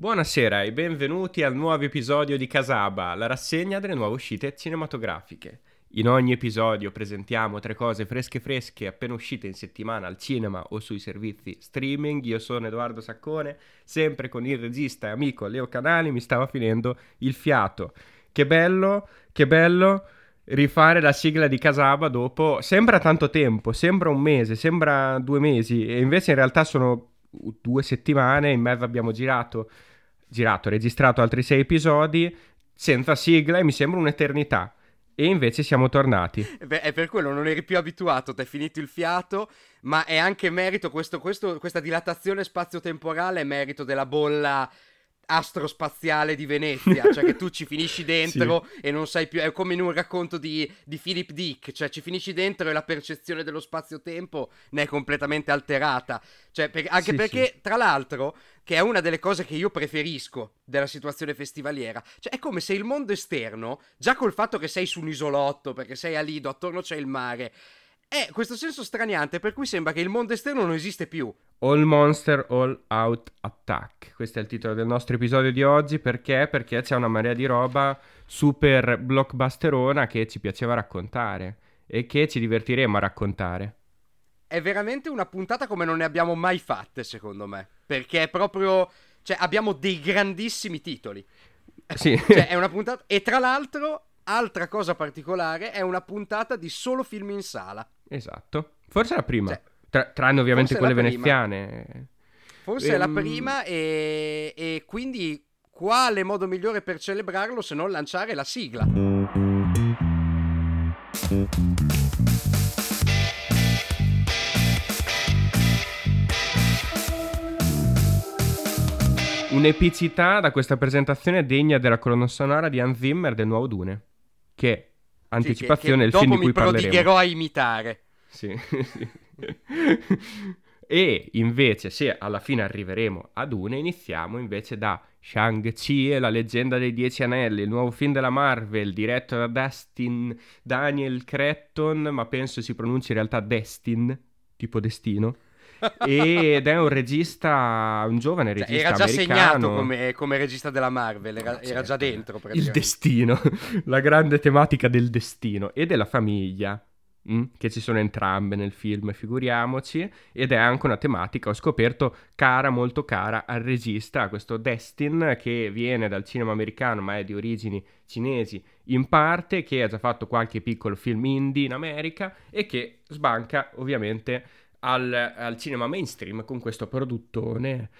Buonasera e benvenuti al nuovo episodio di Casaba, la rassegna delle nuove uscite cinematografiche. In ogni episodio presentiamo tre cose fresche fresche appena uscite in settimana al cinema o sui servizi streaming. Io sono Edoardo Saccone, sempre con il regista e amico Leo Canali, mi stava finendo il fiato. Che bello, che bello rifare la sigla di Casaba dopo... Sembra tanto tempo, sembra un mese, sembra due mesi e invece in realtà sono due settimane, in mezzo abbiamo girato, girato, registrato altri sei episodi senza sigla e mi sembra un'eternità. E invece siamo tornati. Beh, è per quello, non eri più abituato, ti è finito il fiato, ma è anche merito, questo, questo, questa dilatazione spazio-temporale è merito della bolla astrospaziale di Venezia, cioè che tu ci finisci dentro sì. e non sai più, è come in un racconto di, di Philip Dick, cioè ci finisci dentro e la percezione dello spazio-tempo ne è completamente alterata, cioè, per, anche sì, perché sì. tra l'altro, che è una delle cose che io preferisco della situazione festivaliera, cioè è come se il mondo esterno, già col fatto che sei su un isolotto, perché sei a Lido, attorno c'è il mare, è questo senso straniante per cui sembra che il mondo esterno non esiste più. All Monster All Out Attack. Questo è il titolo del nostro episodio di oggi. Perché? Perché c'è una marea di roba super blockbusterona che ci piaceva raccontare e che ci divertiremo a raccontare. È veramente una puntata come non ne abbiamo mai fatte, secondo me. Perché è proprio. Cioè, abbiamo dei grandissimi titoli. Sì. cioè, è una puntata. E tra l'altro, altra cosa particolare, è una puntata di solo film in sala. Esatto. Forse la prima. Cioè, Tra, tranne ovviamente quelle veneziane. Forse ehm... è la prima e, e quindi quale modo migliore per celebrarlo se non lanciare la sigla? Un'epicità da questa presentazione degna della colonna sonora di Hans Zimmer del nuovo Dune, che anticipazione sì, che, che il film di cui parleremo. Dopo mi prodigherò a imitare. Sì, e invece, se alla fine arriveremo ad una, iniziamo invece da Shang-Chi e la leggenda dei Dieci Anelli, il nuovo film della Marvel, diretto da Dustin Daniel Cretton, ma penso si pronunci in realtà Destin, tipo destino. ed è un regista, un giovane regista cioè, era già americano. segnato come, come, regista della Marvel, era, certo. era già dentro. Il destino, la grande tematica del destino e della famiglia. Mm, che ci sono entrambe nel film, figuriamoci, ed è anche una tematica, ho scoperto, cara, molto cara al regista, questo Destin, che viene dal cinema americano ma è di origini cinesi in parte, che ha già fatto qualche piccolo film indie in America e che sbanca ovviamente al, al cinema mainstream con questo produttone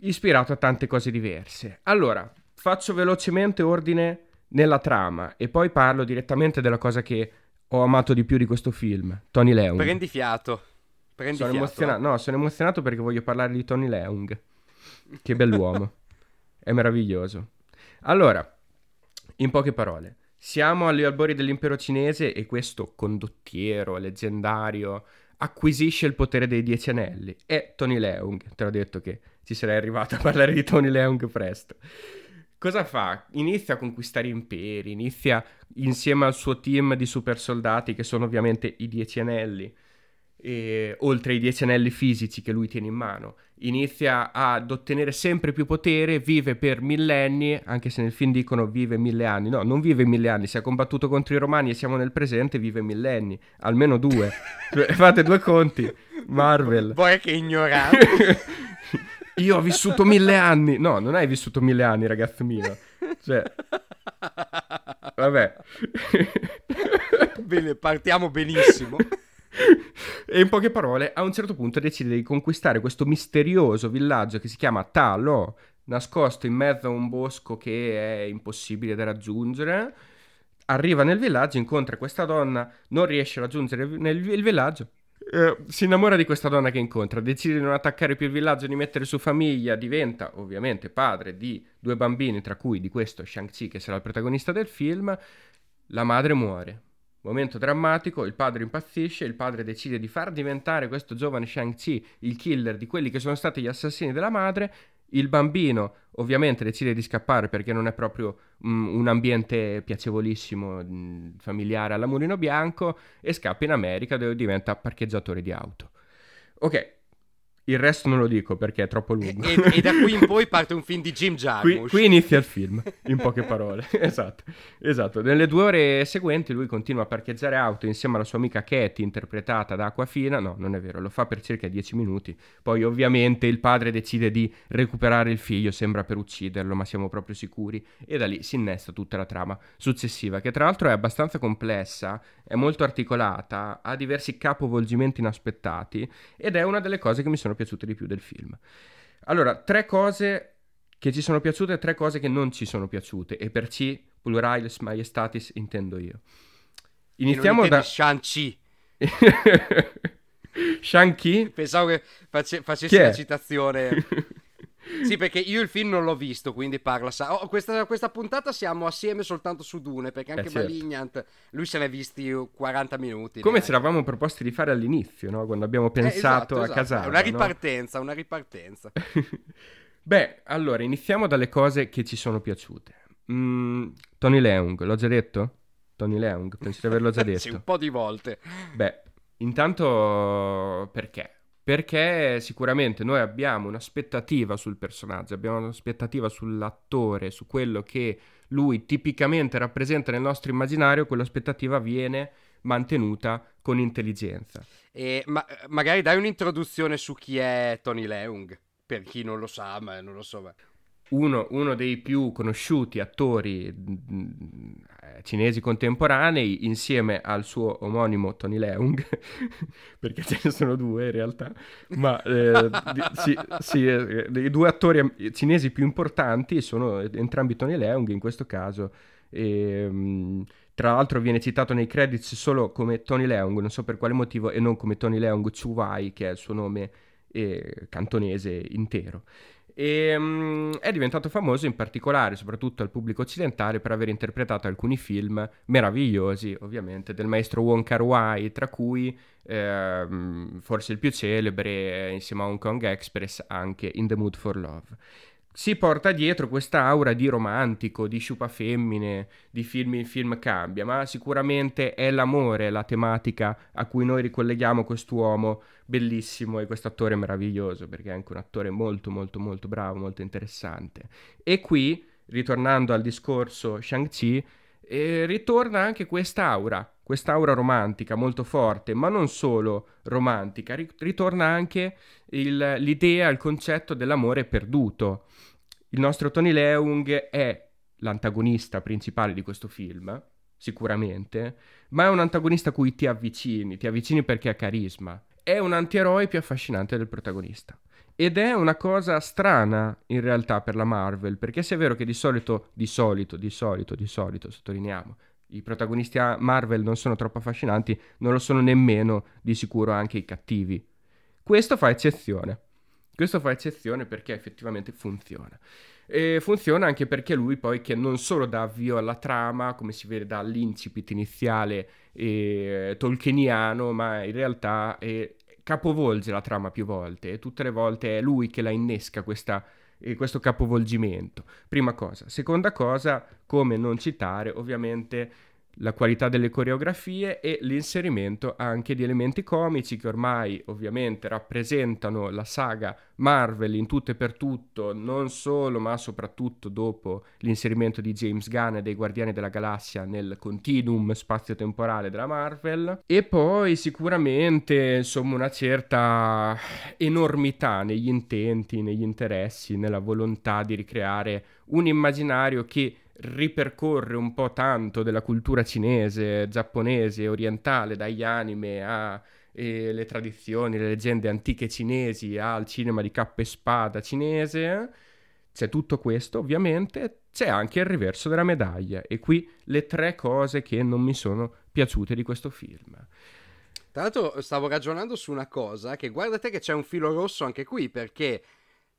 ispirato a tante cose diverse. Allora, faccio velocemente ordine nella trama e poi parlo direttamente della cosa che ho amato di più di questo film, Tony Leung. Prendi fiato. Prendi sono fiato. emozionato. No, sono emozionato perché voglio parlare di Tony Leung. Che bell'uomo. È meraviglioso. Allora, in poche parole, siamo agli albori dell'impero cinese e questo condottiero leggendario acquisisce il potere dei Dieci Anelli. È Tony Leung. Te l'ho detto che ci sarei arrivato a parlare di Tony Leung presto cosa fa? Inizia a conquistare imperi, inizia insieme al suo team di super soldati che sono ovviamente i Dieci Anelli, e, oltre ai Dieci Anelli fisici che lui tiene in mano. Inizia ad ottenere sempre più potere, vive per millenni, anche se nel film dicono vive mille anni. No, non vive mille anni, si è combattuto contro i romani e siamo nel presente, vive millenni, almeno due. Fate due conti. Marvel. Poi che ignorante. Io ho vissuto mille anni. No, non hai vissuto mille anni, ragazzo mio. Cioè... Vabbè. Bene, partiamo benissimo. E in poche parole, a un certo punto decide di conquistare questo misterioso villaggio che si chiama Talo, nascosto in mezzo a un bosco che è impossibile da raggiungere. Arriva nel villaggio, incontra questa donna, non riesce a raggiungere il villaggio eh, si innamora di questa donna che incontra, decide di non attaccare più il villaggio, di mettere su famiglia, diventa ovviamente padre di due bambini, tra cui di questo Shang-Chi che sarà il protagonista del film. La madre muore. Momento drammatico, il padre impazzisce, il padre decide di far diventare questo giovane Shang-Chi il killer di quelli che sono stati gli assassini della madre il bambino ovviamente decide di scappare perché non è proprio um, un ambiente piacevolissimo, um, familiare alla Mulino Bianco, e scappa in America dove diventa parcheggiatore di auto. Ok, Il resto non lo dico perché è troppo lungo. E, e, da qui in poi parte un film di Jim Jarmusch. Qui, qui inizia il film, in poche parole. esatto, esatto. Nelle due ore seguenti lui continua a parcheggiare auto insieme alla sua amica Katie, interpretata da Aquafina. No, non è vero, lo fa per circa dieci minuti. Poi ovviamente il padre decide di recuperare il figlio, sembra per ucciderlo, ma siamo proprio sicuri. E da lì si innesta tutta la trama successiva, che tra l'altro è abbastanza complessa, è molto articolata, ha diversi capovolgimenti inaspettati ed è una delle cose che mi sono piaciute di più del film. Allora, tre cose che ci sono piaciute e tre cose che non ci sono piaciute. E per C, pluralis majestatis intendo io. Iniziamo da... Shang-Chi. Shang-Chi? Pensavo che face- facessi la citazione... Sì, perché io il film non l'ho visto, quindi parla. Oh, questa, questa, puntata siamo assieme soltanto su Dune, perché anche eh, certo. Malignant, lui se ne è visti 40 minuti. Come ci eravamo proposti di fare all'inizio, no? Quando abbiamo pensato eh, esatto, a esatto. Casale. Una ripartenza, no? una ripartenza. Beh, allora, iniziamo dalle cose che ci sono piaciute. Mm, Tony Leung, l'ho già detto? Tony Leung, penso di averlo già detto. sì, un po' di volte. Beh, intanto perché? Perché sicuramente noi abbiamo un'aspettativa sul personaggio, abbiamo un'aspettativa sull'attore, su quello che lui tipicamente rappresenta nel nostro immaginario, quell'aspettativa viene mantenuta con intelligenza. E ma- magari dai un'introduzione su chi è Tony Leung, per chi non lo sa, ma non lo so. Ma uno, uno, dei più conosciuti attori mm, cinesi contemporanei insieme al suo omonimo Tony Leung, perché ce ne sono due in realtà, ma eh, sì, sì, eh, i due attori cinesi più importanti sono entrambi Tony Leung in questo caso. E, mh, tra l'altro viene citato nei credits solo come Tony Leung, non so per quale motivo, e non come Tony Leung Chuwai, che è il suo nome eh, cantonese intero. E um, è diventato famoso in particolare, soprattutto al pubblico occidentale, per aver interpretato alcuni film meravigliosi, ovviamente, del maestro Wong Kar Wai, tra cui eh, forse il più celebre, insieme a Hong Kong Express, anche In the Mood for Love si porta dietro questa aura di romantico, di sciupa femmine, di film in film cambia, ma sicuramente è l'amore la tematica a cui noi ricolleghiamo quest'uomo bellissimo e questo attore meraviglioso, perché è anche un attore molto molto molto bravo, molto interessante. E qui, ritornando al discorso Shang-Chi, eh, ritorna anche quest'aura, quest'aura romantica molto forte, ma non solo romantica, ritorna anche il, l'idea, il concetto dell'amore perduto il nostro Tony Leung è l'antagonista principale di questo film, sicuramente, ma è un antagonista a cui ti avvicini, ti avvicini perché ha carisma. È un antieroe più affascinante del protagonista. Ed è una cosa strana in realtà per la Marvel, perché se è vero che di solito, di solito, di solito, di solito, sottolineiamo, i protagonisti Marvel non sono troppo affascinanti, non lo sono nemmeno di sicuro anche i cattivi. Questo fa eccezione. Questo fa eccezione perché effettivamente funziona. E funziona anche perché lui poi che non solo dà avvio alla trama, come si vede dall'incipit iniziale eh, tolkieniano, ma in realtà eh, capovolge la trama più volte e tutte le volte è lui che la innesca questa, eh, questo capovolgimento. Prima cosa. Seconda cosa, come non citare ovviamente la qualità delle coreografie e l'inserimento anche di elementi comici che ormai ovviamente rappresentano la saga Marvel in tutto e per tutto, non solo ma soprattutto dopo l'inserimento di James Gunn e dei Guardiani della Galassia nel continuum spazio-temporale della Marvel. E poi sicuramente insomma una certa enormità negli intenti, negli interessi, nella volontà di ricreare un immaginario che ripercorre un po' tanto della cultura cinese, giapponese, orientale, dagli anime alle tradizioni, le leggende antiche cinesi al cinema di cappa e spada cinese. C'è tutto questo, ovviamente, c'è anche il riverso della medaglia e qui le tre cose che non mi sono piaciute di questo film. Tra l'altro stavo ragionando su una cosa che guardate che c'è un filo rosso anche qui perché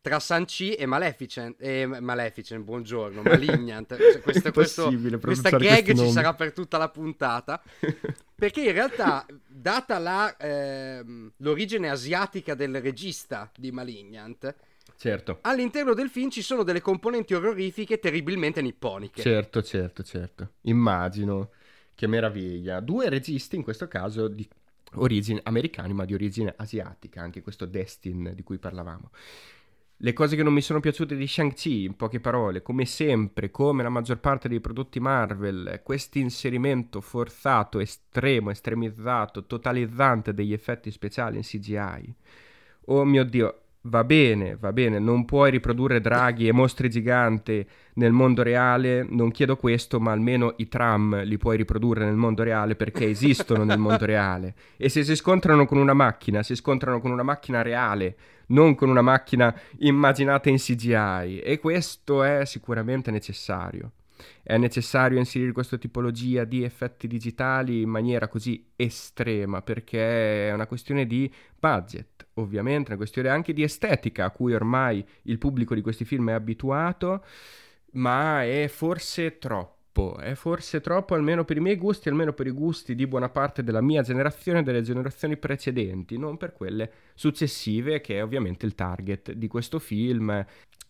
tra Sanchi e Maleficent, e Maleficent, buongiorno, Malignant. Cioè, questo, questo, questa gag ci sarà per tutta la puntata. Perché in realtà, data la, ehm, l'origine asiatica del regista di Malignant, certo. all'interno del film ci sono delle componenti orrorifiche terribilmente nipponiche. Certo, certo, certo. Immagino. Che meraviglia. Due registi, in questo caso, di origine americani ma di origine asiatica, anche questo Destin di cui parlavamo. Le cose che non mi sono piaciute di Shang-Chi, in poche parole, come sempre, come la maggior parte dei prodotti Marvel, questo inserimento forzato, estremo, estremizzato, totalizzante degli effetti speciali in CGI. Oh mio Dio, va bene, va bene, non puoi riprodurre draghi e mostri giganti nel mondo reale, non chiedo questo, ma almeno i tram li puoi riprodurre nel mondo reale perché esistono nel mondo reale. E se si scontrano con una macchina, si scontrano con una macchina reale, non con una macchina immaginata in CGI. E questo è sicuramente necessario. È necessario inserire questa tipologia di effetti digitali in maniera così estrema perché è una questione di budget, ovviamente, una questione anche di estetica a cui ormai il pubblico di questi film è abituato, ma è forse troppo è forse troppo, almeno per i miei gusti, almeno per i gusti di buona parte della mia generazione e delle generazioni precedenti, non per quelle successive, che è ovviamente il target di questo film.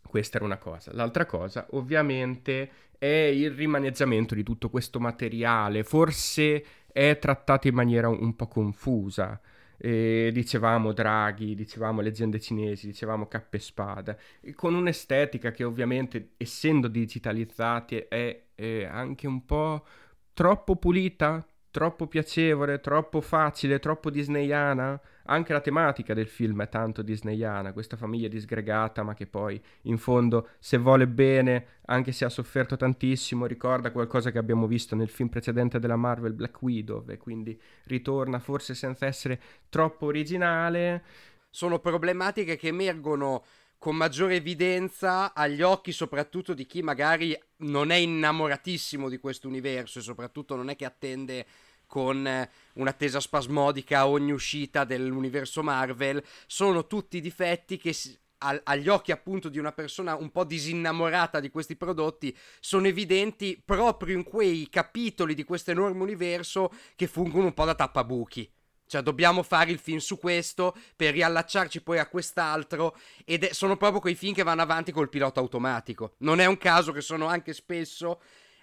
Questa era una cosa. L'altra cosa, ovviamente, è il rimaneggiamento di tutto questo materiale. Forse è trattato in maniera un po' confusa. E dicevamo draghi, dicevamo leggende cinesi, dicevamo cappe spada, e con un'estetica che ovviamente, essendo digitalizzati, è, è anche un po' troppo pulita, troppo piacevole, troppo facile, troppo disneyana. Anche la tematica del film è tanto disneyana, questa famiglia disgregata, ma che poi in fondo, se vuole bene, anche se ha sofferto tantissimo, ricorda qualcosa che abbiamo visto nel film precedente della Marvel, Black Widow, e quindi ritorna forse senza essere troppo originale. Sono problematiche che emergono con maggiore evidenza agli occhi soprattutto di chi magari non è innamoratissimo di questo universo e soprattutto non è che attende con eh, un'attesa spasmodica a ogni uscita dell'universo Marvel, sono tutti difetti che agli occhi appunto di una persona un po' disinnamorata di questi prodotti sono evidenti proprio in quei capitoli di questo enorme universo che fungono un po' da tappabuchi. Cioè, dobbiamo fare il film su questo per riallacciarci poi a quest'altro. Ed è, sono proprio quei film che vanno avanti col pilota automatico. Non è un caso che sono anche spesso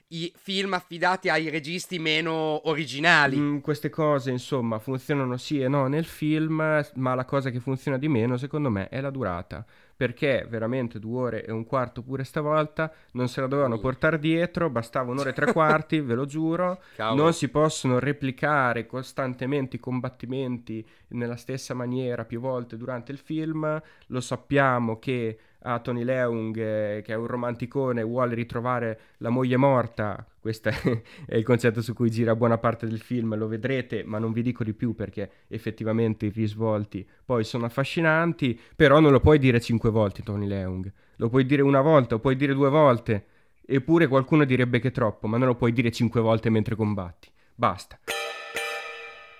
i film affidati ai registi meno originali. Mm, queste cose, insomma, funzionano sì e no nel film, ma la cosa che funziona di meno, secondo me, è la durata. Perché veramente due ore e un quarto pure stavolta non se la dovevano portare dietro, bastava un'ora e tre quarti, ve lo giuro. Cavolo. Non si possono replicare costantemente i combattimenti nella stessa maniera più volte durante il film. Lo sappiamo che a Tony Leung, eh, che è un romanticone, vuole ritrovare la moglie morta. Questo è il concetto su cui gira buona parte del film, lo vedrete, ma non vi dico di più perché effettivamente i risvolti poi sono affascinanti, però non lo puoi dire cinque volte Tony Leung, lo puoi dire una volta o puoi dire due volte, eppure qualcuno direbbe che è troppo, ma non lo puoi dire cinque volte mentre combatti. Basta.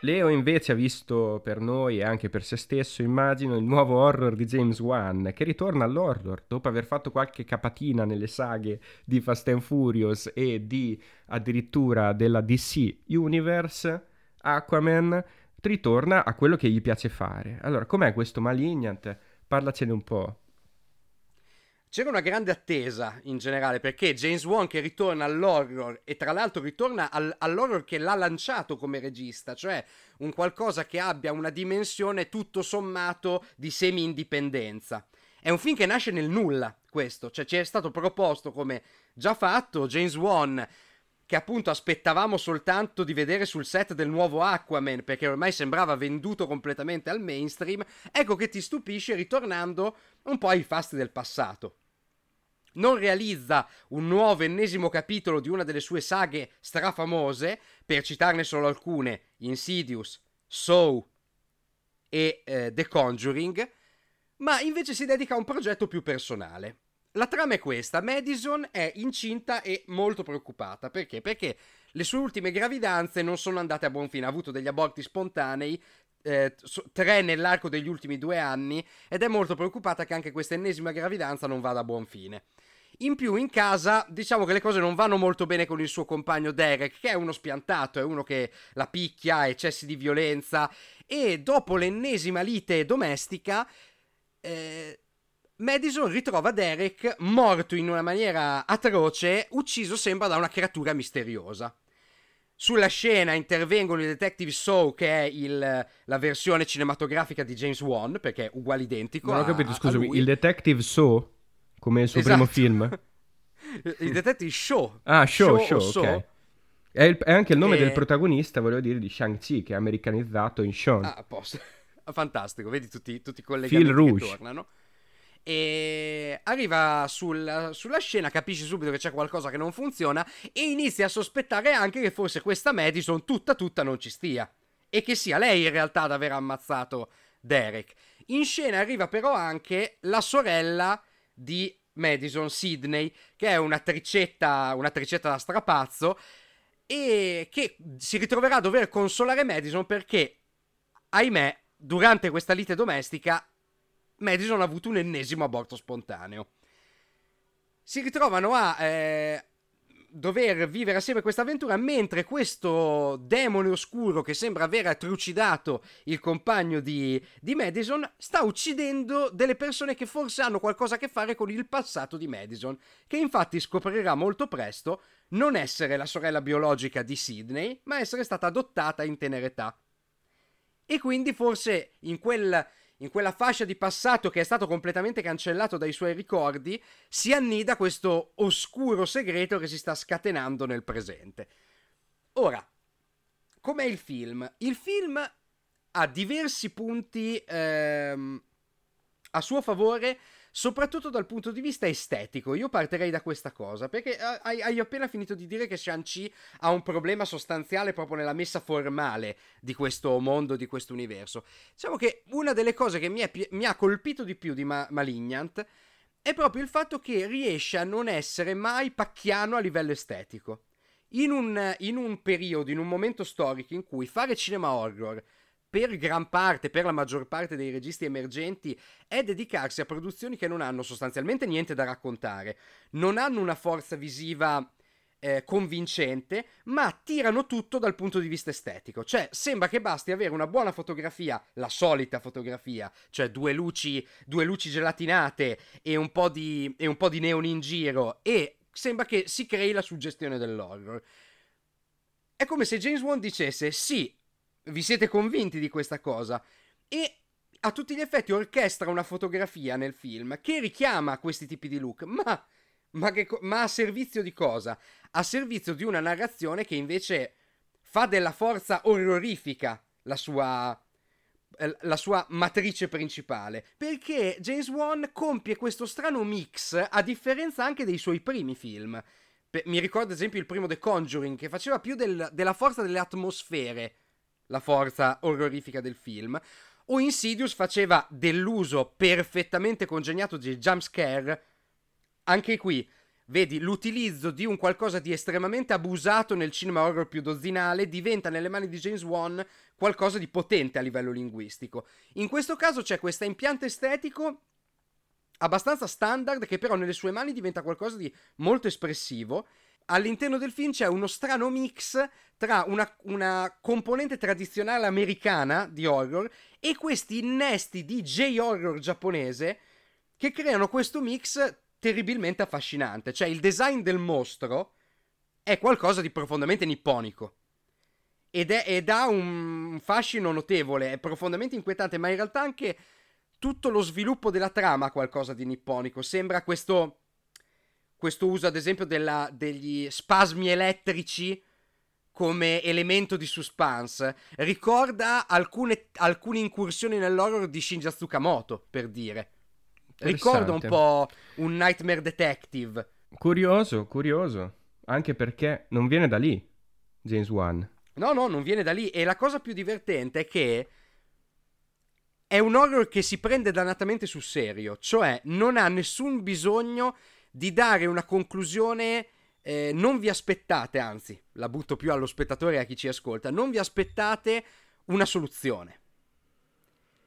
Leo invece ha visto per noi e anche per se stesso, immagino, il nuovo horror di James Wan, che ritorna all'horror dopo aver fatto qualche capatina nelle saghe di Fast and Furious e di addirittura della DC Universe. Aquaman ritorna a quello che gli piace fare. Allora, com'è questo Malignant? Parlacene un po' c'era una grande attesa in generale perché James Wan che ritorna all'horror e tra l'altro ritorna al, all'horror che l'ha lanciato come regista, cioè un qualcosa che abbia una dimensione tutto sommato di semi-indipendenza. È un film che nasce nel nulla, questo, cioè ci è stato proposto come già fatto James Wan che appunto aspettavamo soltanto di vedere sul set del nuovo Aquaman perché ormai sembrava venduto completamente al mainstream, ecco che ti stupisce ritornando un po' ai fasti del passato non realizza un nuovo ennesimo capitolo di una delle sue saghe strafamose, per citarne solo alcune, Insidious, Saw e eh, The Conjuring, ma invece si dedica a un progetto più personale. La trama è questa, Madison è incinta e molto preoccupata, perché? Perché le sue ultime gravidanze non sono andate a buon fine, ha avuto degli aborti spontanei, eh, tre nell'arco degli ultimi due anni, ed è molto preoccupata che anche questa ennesima gravidanza non vada a buon fine. In più in casa diciamo che le cose non vanno molto bene con il suo compagno Derek, che è uno spiantato, è uno che la picchia, ha eccessi di violenza e dopo l'ennesima lite domestica eh, Madison ritrova Derek morto in una maniera atroce, ucciso sembra da una creatura misteriosa. Sulla scena intervengono i Detective Soul, che è il, la versione cinematografica di James Wan, perché è uguale identico. Non ho capito, scusami, il Detective So, come il suo Esatto. primo film? il Detective Show. Ah, Show, Show Show, ok. È, il- è anche il nome E- del protagonista, volevo dire, di Shang-Chi, che è americanizzato in Sean. Ah, posto. Fantastico, vedi tutti, tutti i collegamenti Phil che Rouge. tornano. E arriva sul- sulla scena, capisce subito che c'è qualcosa che non funziona e inizia a sospettare anche che forse questa Madison tutta tutta non ci stia. E che sia lei in realtà ad aver ammazzato Derek. In scena arriva però anche la sorella di Madison, Sidney, che è un'attricetta, un'attricetta da strapazzo e che si ritroverà a dover consolare Madison perché, ahimè, durante questa lite domestica, Madison ha avuto un ennesimo aborto spontaneo. Si ritrovano a eh, dover vivere assieme questa avventura mentre questo demone oscuro che sembra aver trucidato il compagno di, di Madison sta uccidendo delle persone che forse hanno qualcosa a che fare con il passato di Madison, che infatti scoprirà molto presto non essere la sorella biologica di Sidney, ma essere stata adottata in tenera età. E quindi forse in, quel- in quella fascia di passato che è stato completamente cancellato dai suoi ricordi, si annida questo oscuro segreto che si sta scatenando nel presente. Ora, com'è il film? Il film ha diversi punti ehm, a suo favore, soprattutto dal punto di vista estetico. Io partirei da questa cosa, perché eh, hai, hai appena finito di dire che Shang-Chi ha un problema sostanziale proprio nella messa formale di questo mondo, di questo universo. Diciamo che una delle cose che mi, è mi ha colpito di più di Ma- Malignant è proprio il fatto che riesce a non essere mai pacchiano a livello estetico. In un, in un periodo, in un momento storico in cui fare cinema horror per gran parte, per la maggior parte dei registi emergenti, è dedicarsi a produzioni che non hanno sostanzialmente niente da raccontare, non hanno una forza visiva eh, convincente, ma tirano tutto dal punto di vista estetico. Cioè, sembra che basti avere una buona fotografia, la solita fotografia, cioè due luci, due luci gelatinate e un, po di, e un po' di neon in giro, e sembra che si crei la suggestione dell'horror. È come se James Wan dicesse: Sì, vi siete convinti di questa cosa? E a tutti gli effetti orchestra una fotografia nel film che richiama questi tipi di look, ma, ma, che ma a servizio di cosa? A servizio di una narrazione che invece fa della forza orrorifica la sua, eh, la sua matrice principale. Perché James Wan compie questo strano mix, a differenza anche dei suoi primi film. Mi ricordo ad esempio il primo The Conjuring, che faceva più del- della forza delle atmosfere, la forza orrorifica del film. O Insidious faceva dell'uso perfettamente congegnato di jumpscare. Anche qui, vedi, l'utilizzo di un qualcosa di estremamente abusato nel cinema horror più dozzinale diventa nelle mani di James Wan qualcosa di potente a livello linguistico. In questo caso c'è questo impianto estetico abbastanza standard che però nelle sue mani diventa qualcosa di molto espressivo. All'interno del film c'è uno strano mix tra una, una componente tradizionale americana di horror e questi innesti di J-horror giapponese che creano questo mix terribilmente affascinante. Cioè il design del mostro è qualcosa di profondamente nipponico. Ed, è, ed ha un fascino notevole, è profondamente inquietante, ma in realtà anche tutto lo sviluppo della trama ha qualcosa di nipponico. Sembra questo, questo uso, ad esempio, della- degli spasmi elettrici come elemento di suspense. Ricorda alcune, alcune incursioni nell'horror di Shinja Tsukamoto, per dire. Ricorda un po' un Nightmare Detective. Curioso, curioso. Anche perché non viene da lì, James Wan. No, no, non viene da lì. E la cosa più divertente è che è un horror che si prende dannatamente sul serio. Cioè, non ha nessun bisogno di dare una conclusione. eh, non vi aspettate, anzi, la butto più allo spettatore e a chi ci ascolta. Non vi aspettate una soluzione.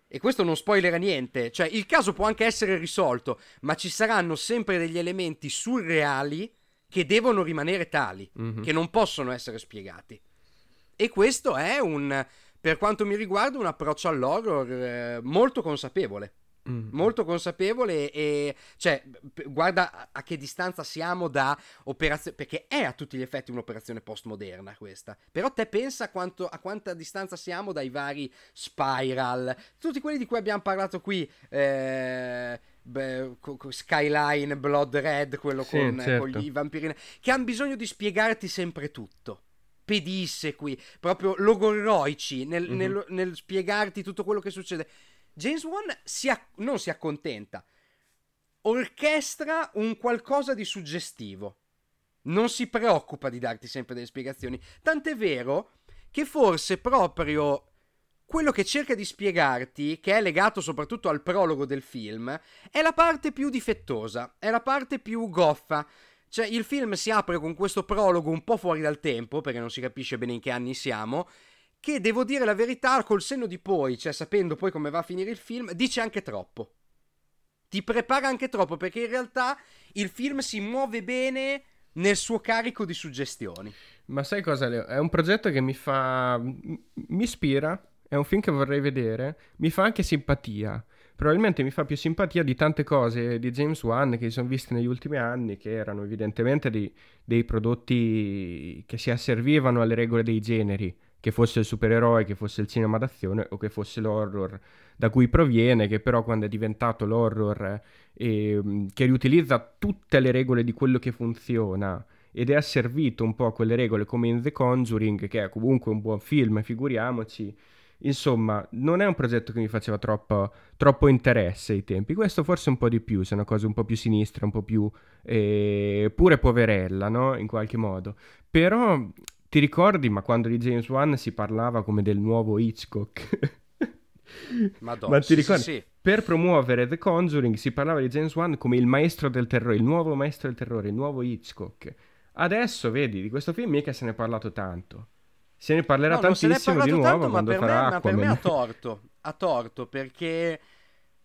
E questo non spoilerà niente. Cioè, il caso può anche essere risolto, ma ci saranno sempre degli elementi surreali che devono rimanere tali, Mhm. che non possono essere spiegati. E questo è un, per quanto mi riguarda, un approccio all'horror eh, molto consapevole. Mm. Molto consapevole e cioè guarda a che distanza siamo da operazione perché è a tutti gli effetti un'operazione postmoderna questa. Però te pensa a, quanto, a quanta distanza siamo dai vari Spiral, tutti quelli di cui abbiamo parlato qui eh, Skyline, Blood Red, quello sì, con, certo. con gli vampirini che hanno bisogno di spiegarti sempre tutto pedissequi, proprio logorroici nel, mm-hmm. nel, nel spiegarti tutto quello che succede. James Wan si ac- non si accontenta, orchestra un qualcosa di suggestivo. Non si preoccupa di darti sempre delle spiegazioni. Tant'è vero che forse proprio quello che cerca di spiegarti, che è legato soprattutto al prologo del film, è la parte più difettosa, è la parte più goffa. Cioè, il film si apre con questo prologo un po' fuori dal tempo, perché non si capisce bene in che anni siamo, che devo dire la verità col senno di poi, cioè sapendo poi come va a finire il film, dice anche troppo. Ti prepara anche troppo perché in realtà il film si muove bene nel suo carico di suggestioni. Ma sai cosa, Leo? È un progetto che mi fa. mi ispira. È un film che vorrei vedere. Mi fa anche simpatia. Probabilmente mi fa più simpatia di tante cose di James Wan che si sono viste negli ultimi anni, che erano evidentemente dei, dei prodotti che si asservivano alle regole dei generi che fosse il supereroe, che fosse il cinema d'azione o che fosse l'horror da cui proviene, che però quando è diventato l'horror eh, che riutilizza tutte le regole di quello che funziona ed è asservito un po' a quelle regole come in The Conjuring, che è comunque un buon film, figuriamoci. Insomma, non è un progetto che mi faceva troppo, troppo interesse ai tempi. Questo forse un po' di più, se è una cosa un po' più sinistra, un po' più eh, pure poverella, no? In qualche modo. Però ti ricordi, ma quando di James Wan si parlava come del nuovo Hitchcock? Madonna, ma ti ricordi? Sì, sì. Per promuovere The Conjuring si parlava di James Wan come il maestro del terrore, il nuovo maestro del terrore, il nuovo Hitchcock. Adesso, vedi, di questo film mica se ne è parlato tanto. Se ne parlerà no, tantissimo di nuovo tanto, quando ma farà me, Ma per me ha torto, ha torto perché...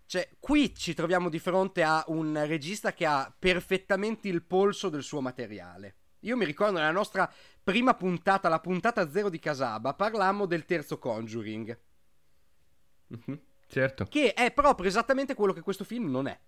Cioè, qui ci troviamo di fronte a un regista che ha perfettamente il polso del suo materiale. Io mi ricordo nella nostra prima puntata, la puntata zero di Casaba, parlammo del terzo Conjuring. Mm-hmm, certo. Che è proprio esattamente quello che questo film non è.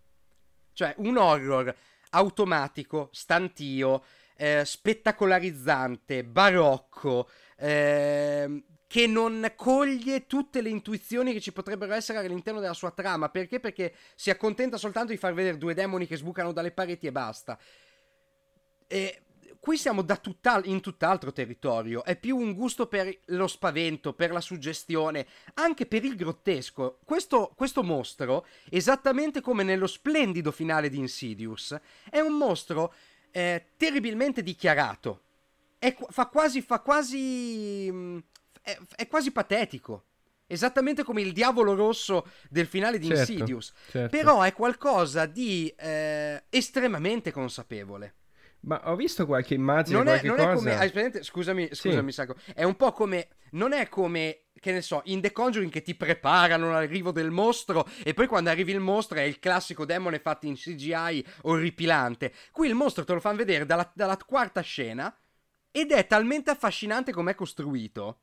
Cioè, un horror automatico, stantio, eh, spettacolarizzante, barocco, eh, che non coglie tutte le intuizioni che ci potrebbero essere all'interno della sua trama. Perché? Perché si accontenta soltanto di far vedere due demoni che sbucano dalle pareti e basta. E Qui siamo tutt'al- in tutt'altro territorio, è più un gusto per lo spavento, per la suggestione, anche per il grottesco. Questo, questo mostro, esattamente come nello splendido finale di Insidious, è un mostro eh, terribilmente dichiarato. È, fa quasi, fa quasi, mm, è, è quasi patetico. Esattamente come il diavolo rosso del finale di certo, Insidious. Certo. Però è qualcosa di eh, estremamente consapevole. Ma ho visto qualche immagine, non è, non cosa... è come... Scusami, scusami, sì. Sacco. È un po' come... Non è come, che ne so, in The Conjuring che ti preparano all'arrivo del mostro e poi quando arrivi il mostro è il classico demone fatto in CGI orripilante. Qui il mostro te lo fanno vedere dalla, dalla quarta scena ed è talmente affascinante com'è costruito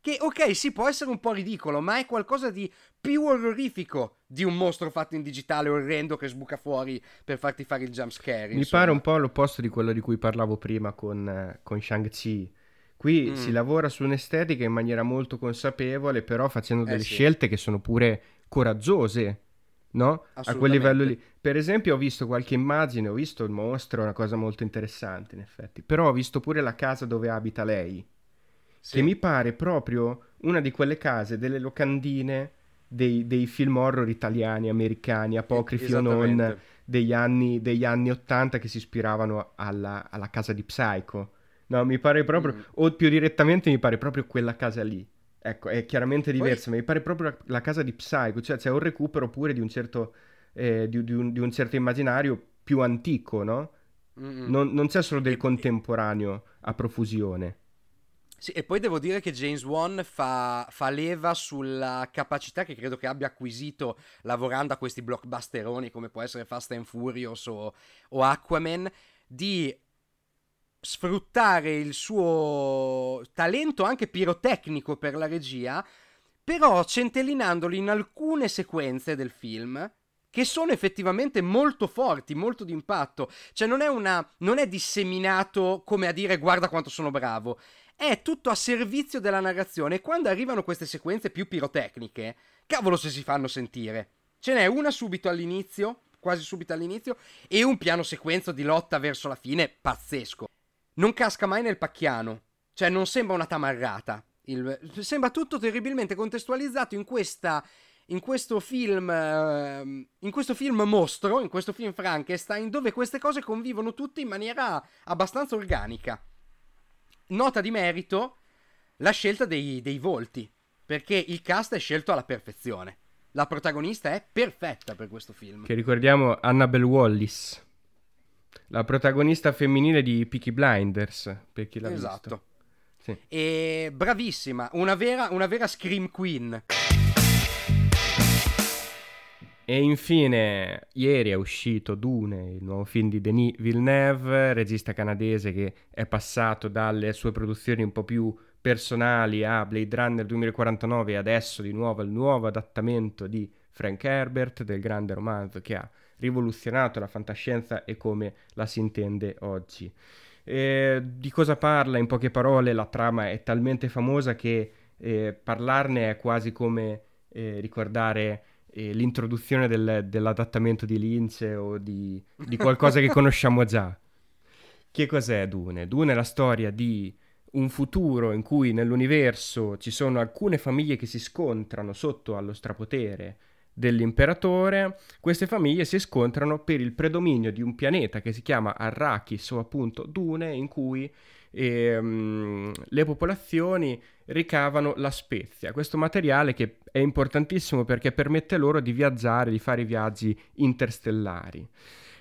che ok, sì, può essere un po' ridicolo, ma è qualcosa di più orrorifico di un mostro fatto in digitale orrendo che sbuca fuori per farti fare il jump scare. Mi pare un po' l'opposto di quello di cui parlavo prima con, eh, con Shang-Chi. Qui mm. si lavora su un'estetica in maniera molto consapevole, però facendo delle eh sì. scelte che sono pure coraggiose, no? A quel livello lì. Per esempio, ho visto qualche immagine, ho visto il mostro, una cosa molto interessante, in effetti. Però ho visto pure la casa dove abita lei sì. che mi pare proprio una di quelle case, delle locandine dei, dei film horror italiani, americani, apocrifi o non, degli anni, degli anni 80 che si ispiravano alla, alla casa di Psycho. No, mi pare proprio, mm. o più direttamente mi pare proprio quella casa lì. Ecco, è chiaramente diversa, Poi... ma mi pare proprio la, la, casa di Psycho, cioè c'è un recupero pure di un certo, eh, di, di, un, di un, certo immaginario più antico, no? Non, non, c'è solo del contemporaneo a profusione. Sì, e poi devo dire che James Wan fa, fa, leva sulla capacità che credo che abbia acquisito lavorando a questi blockbusteroni come può essere Fast and Furious o, o Aquaman di sfruttare il suo talento anche pirotecnico per la regia però centellinandoli in alcune sequenze del film che sono effettivamente molto forti, molto d'impatto. Cioè non è, una, non è disseminato come a dire guarda quanto sono bravo, è tutto a servizio della narrazione e quando arrivano queste sequenze più pirotecniche, cavolo se si fanno sentire. Ce n'è una subito all'inizio, quasi subito all'inizio, e un piano sequenza di lotta verso la fine pazzesco. Non casca mai nel pacchiano, cioè non sembra una tamarrata. Il... sembra tutto terribilmente contestualizzato in questa in questo film uh, in questo film mostro, in questo film Frankenstein, dove queste cose convivono tutte in maniera abbastanza organica. Nota di merito la scelta dei, dei volti, perché il cast è scelto alla perfezione. La protagonista è perfetta per questo film. Che ricordiamo Annabelle Wallis, la protagonista femminile di Peaky Blinders, per chi l'ha esatto. visto. Sì. E bravissima, una vera, una vera scream queen. E infine, ieri è uscito Dune, il nuovo film di Denis Villeneuve, regista canadese che è passato dalle sue produzioni un po' più personali a Blade Runner 2049 e adesso di nuovo al nuovo adattamento di Frank Herbert, del grande romanzo che ha rivoluzionato la fantascienza e come la si intende oggi. E di cosa parla? In poche parole, la trama è talmente famosa che eh, parlarne è quasi come eh, ricordare eh, l'introduzione del, dell'adattamento di Lynch o di, di qualcosa che conosciamo già. Che cos'è Dune? Dune è la storia di un futuro in cui nell'universo ci sono alcune famiglie che si scontrano sotto allo strapotere dell'imperatore, queste famiglie si scontrano per il predominio di un pianeta che si chiama Arrakis o appunto Dune in cui ehm, le popolazioni ricavano la spezia, questo materiale che è importantissimo perché permette loro di viaggiare, di fare viaggi interstellari.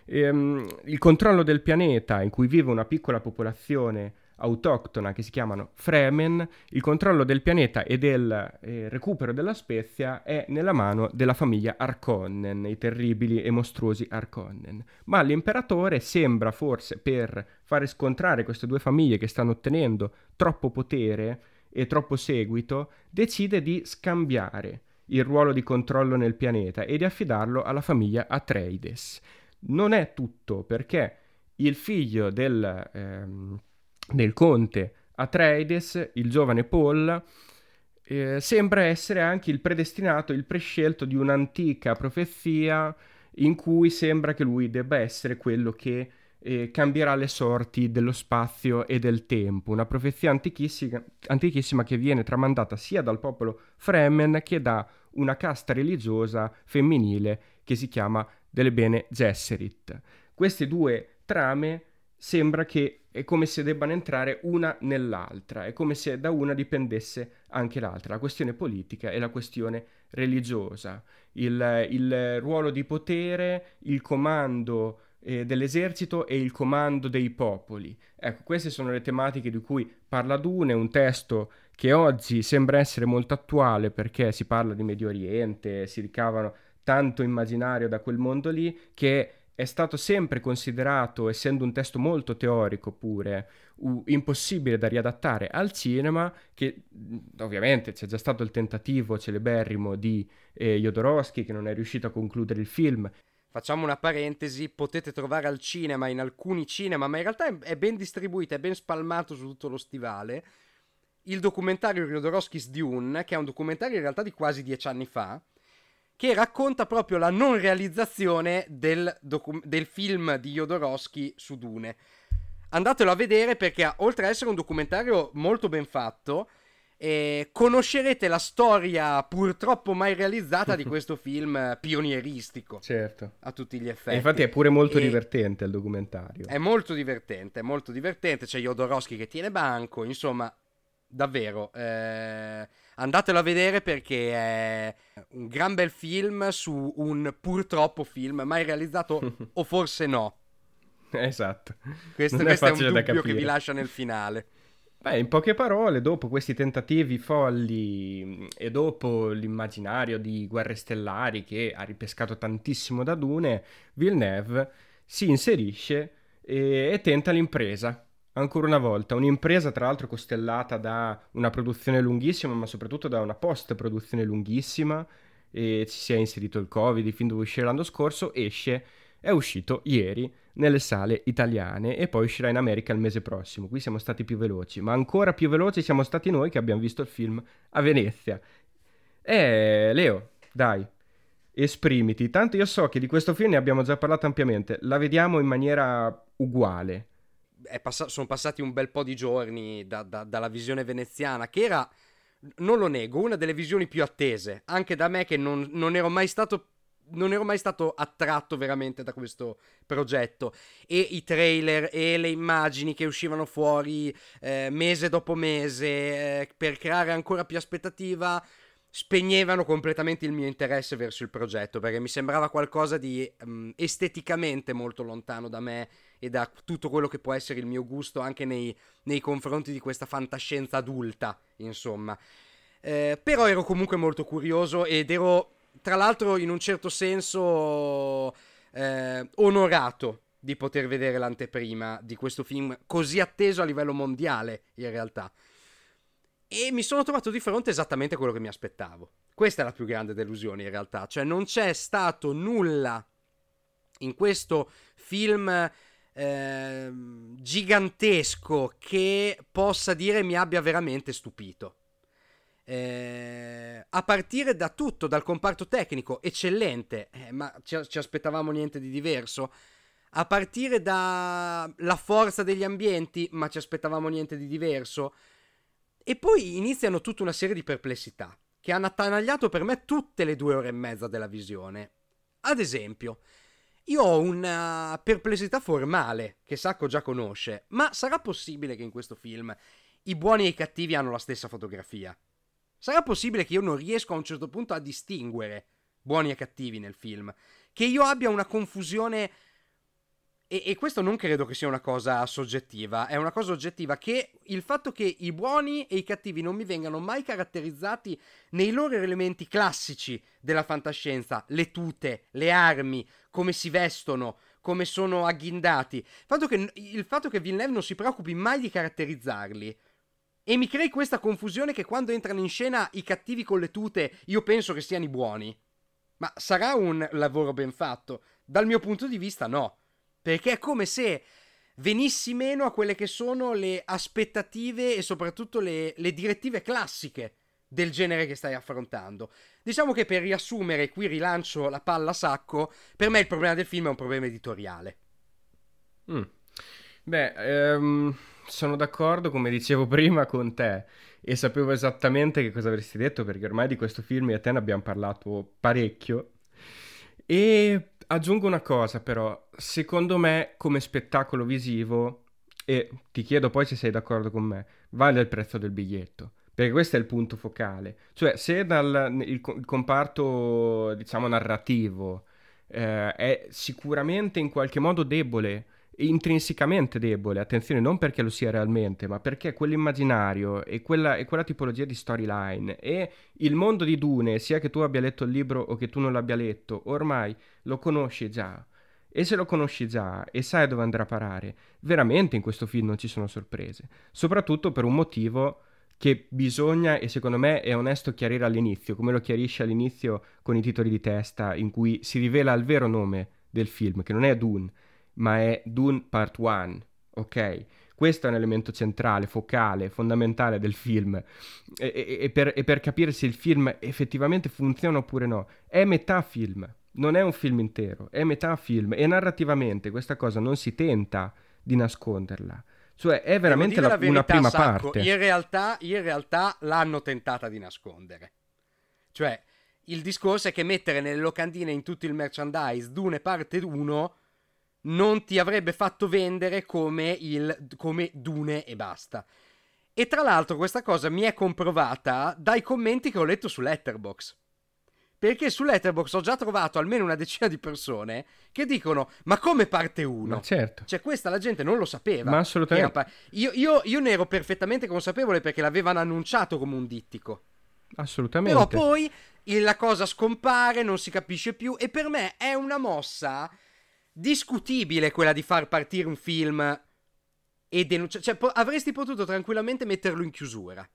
Ehm, il controllo del pianeta in cui vive una piccola popolazione autoctona che si chiamano Fremen, il controllo del pianeta e del eh, recupero della spezia è nella mano della famiglia Arkonnen, i terribili e mostruosi Arkonnen. Ma l'imperatore sembra forse per fare scontrare queste due famiglie che stanno ottenendo troppo potere e troppo seguito, decide di scambiare il ruolo di controllo nel pianeta e di affidarlo alla famiglia Atreides. Non è tutto perché il figlio del ehm, del conte Atreides, il giovane Paul, eh, sembra essere anche il predestinato, il prescelto di un'antica profezia in cui sembra che lui debba essere quello che eh, cambierà le sorti dello spazio e del tempo. Una profezia antichissima, antichissima che viene tramandata sia dal popolo Fremen che da una casta religiosa femminile che si chiama delle Bene Gesserit. Queste due trame sembra che è come se debbano entrare una nell'altra, è come se da una dipendesse anche l'altra, la questione politica e la questione religiosa, il, il ruolo di potere, il comando eh, dell'esercito e il comando dei popoli. Ecco, queste sono le tematiche di cui parla Dune, un testo che oggi sembra essere molto attuale perché si parla di Medio Oriente, si ricavano tanto immaginario da quel mondo lì che è stato sempre considerato, essendo un testo molto teorico pure, u- impossibile da riadattare al cinema, che ovviamente c'è già stato il tentativo celeberrimo di eh, Jodorowsky che non è riuscito a concludere il film. Facciamo una parentesi, potete trovare al cinema, in alcuni cinema, ma in realtà è, è ben distribuito, è ben spalmato su tutto lo stivale, il documentario Jodorowsky's Dune, che è un documentario in realtà di quasi dieci anni fa, che racconta proprio la non realizzazione del, docu- del film di Jodorowsky su Dune. Andatelo a vedere perché oltre ad essere un documentario molto ben fatto, eh, conoscerete la storia purtroppo mai realizzata di questo film pionieristico. Certo. A tutti gli effetti. E infatti è pure molto e divertente il documentario. È molto divertente, è molto divertente. C'è Jodorowsky che tiene banco, insomma, davvero. Eh Andatelo a vedere perché è un gran bel film su un purtroppo film mai realizzato o forse no. Esatto. Questo, questo è, è, un dubbio che vi lascia nel finale. Beh, in poche parole, dopo questi tentativi folli e dopo l'immaginario di Guerre Stellari che ha ripescato tantissimo da Dune, Villeneuve si inserisce e, e tenta l'impresa ancora una volta, un'impresa tra l'altro costellata da una produzione lunghissima, ma soprattutto da una post-produzione lunghissima, e ci si è inserito il Covid, il film doveva uscire l'anno scorso, esce, è uscito ieri nelle sale italiane e poi uscirà in America il mese prossimo. Qui siamo stati più veloci, ma ancora più veloci siamo stati noi che abbiamo visto il film a Venezia. Eh, Leo, dai, esprimiti. Tanto io so che di questo film ne abbiamo già parlato ampiamente, la vediamo in maniera uguale pass- sono passati un bel po' di giorni da, da, dalla visione veneziana, che era, non lo nego, una delle visioni più attese, anche da me che non, non ero mai stato non ero mai stato attratto veramente da questo progetto. E i trailer e le immagini che uscivano fuori eh, mese dopo mese eh, per creare ancora più aspettativa spegnevano completamente il mio interesse verso il progetto perché mi sembrava qualcosa di um, esteticamente molto lontano da me e da tutto quello che può essere il mio gusto anche nei, nei confronti di questa fantascienza adulta, insomma. Eh, però ero comunque molto curioso ed ero, tra l'altro, in un certo senso eh, onorato di poter vedere l'anteprima di questo film così atteso a livello mondiale, in realtà. E mi sono trovato di fronte esattamente quello che mi aspettavo. Questa è la più grande delusione, in realtà. Cioè, non c'è stato nulla in questo film eh, gigantesco che possa dire mi abbia veramente stupito. Eh, a partire da tutto, dal comparto tecnico, eccellente, eh, ma ci, ci, aspettavamo niente di diverso. A partire dalla forza degli ambienti, ma ci aspettavamo niente di diverso. E poi iniziano tutta una serie di perplessità che hanno attanagliato per me tutte le due ore e mezza della visione. Ad esempio, io ho una perplessità formale che Sacco già conosce, ma sarà possibile che in questo film i buoni e i cattivi hanno la stessa fotografia? Sarà possibile che io non riesco a un certo punto a distinguere buoni e cattivi nel film? Che io abbia una confusione e, e, questo non credo che sia una cosa soggettiva, è una cosa oggettiva che il fatto che i buoni e i cattivi non mi vengano mai caratterizzati nei loro elementi classici della fantascienza, le tute, le armi, come si vestono, come sono agghindati, fatto che, il fatto che Villeneuve non si preoccupi mai di caratterizzarli. E mi crei questa confusione che quando entrano in scena i cattivi con le tute io penso che siano i buoni. Ma sarà un lavoro ben fatto? Dal mio punto di vista no perché è come se venissi meno a quelle che sono le aspettative e soprattutto le, le direttive classiche del genere che stai affrontando. Diciamo che per riassumere, qui rilancio la palla a sacco, per me il problema del film è un problema editoriale. Mm. Beh, ehm, sono d'accordo, come dicevo prima, con te e sapevo esattamente che cosa avresti detto perché ormai di questo film e te ne abbiamo parlato parecchio. E Aggiungo una cosa però, secondo me come spettacolo visivo, e ti chiedo poi se sei d'accordo con me, vale il prezzo del biglietto. Perché questo è il punto focale. Cioè, se dal, il, il comparto, diciamo, narrativo eh, è sicuramente in qualche modo debole intrinsecamente debole, attenzione, non perché lo sia realmente, ma perché quell'immaginario e quella, e quella tipologia di storyline e il mondo di Dune, sia che tu abbia letto il libro o che tu non l'abbia letto, ormai lo conosci già. E se lo conosci già e sai dove andrà a parare, veramente in questo film non ci sono sorprese. Soprattutto per un motivo che bisogna e secondo me è onesto chiarire all'inizio, come lo chiarisce all'inizio con i titoli di testa in cui si rivela il vero nome del film, che non è Dune, ma è Dune Part 1, ok? Questo è un elemento centrale, focale, fondamentale del film. E, e, e, per, e, per, capire se il film effettivamente funziona oppure no. È metà film, non è un film intero, è metà film. E narrativamente questa cosa non si tenta di nasconderla. Cioè è veramente la, verità, una prima Sacco, parte. In realtà, in realtà l'hanno tentata di nascondere. Cioè, il discorso è che mettere nelle locandine in tutto il merchandise Dune parte 1 non ti avrebbe fatto vendere come, il, come Dune e basta. E tra l'altro questa cosa mi è comprovata dai commenti che ho letto su Letterbox. Perché su Letterbox ho già trovato almeno una decina di persone che dicono: Ma come parte 1? Ma certo. Cioè, questa la gente non lo sapeva. Ma assolutamente. Pa- io, io, io, ne ero perfettamente consapevole perché l'avevano annunciato come un dittico. Assolutamente. Però poi la cosa scompare, non si capisce più. E per me è una mossa discutibile quella di far partire un film e denunciare. Cioè, po- avresti potuto tranquillamente metterlo in chiusura.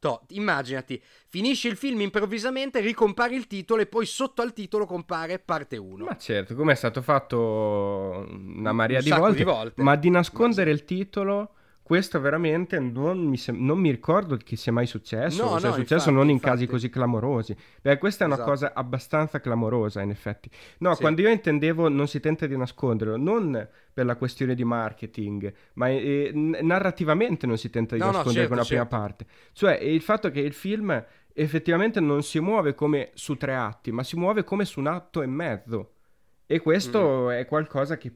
To, immaginati, finisce il film improvvisamente, ricompare il titolo e poi sotto al titolo compare parte 1. Ma certo, come è stato fatto una marea Un di volte, di volte. ma di nascondere Ma il titolo, questo veramente non mi, sem- non mi ricordo che sia mai successo, No, o se è no, successo infatti, non in infatti. casi così clamorosi. Beh, questa è una Esatto. cosa abbastanza clamorosa, in effetti. No, Sì. quando io intendevo non si tenta di nasconderlo, non per la questione di marketing, ma eh, narrativamente non si tenta di No, nascondere certo, con la prima certo. parte. Cioè, il fatto che il film effettivamente non si muove come su tre atti, ma si muove come su un atto e mezzo. E questo Mm-hmm. è qualcosa che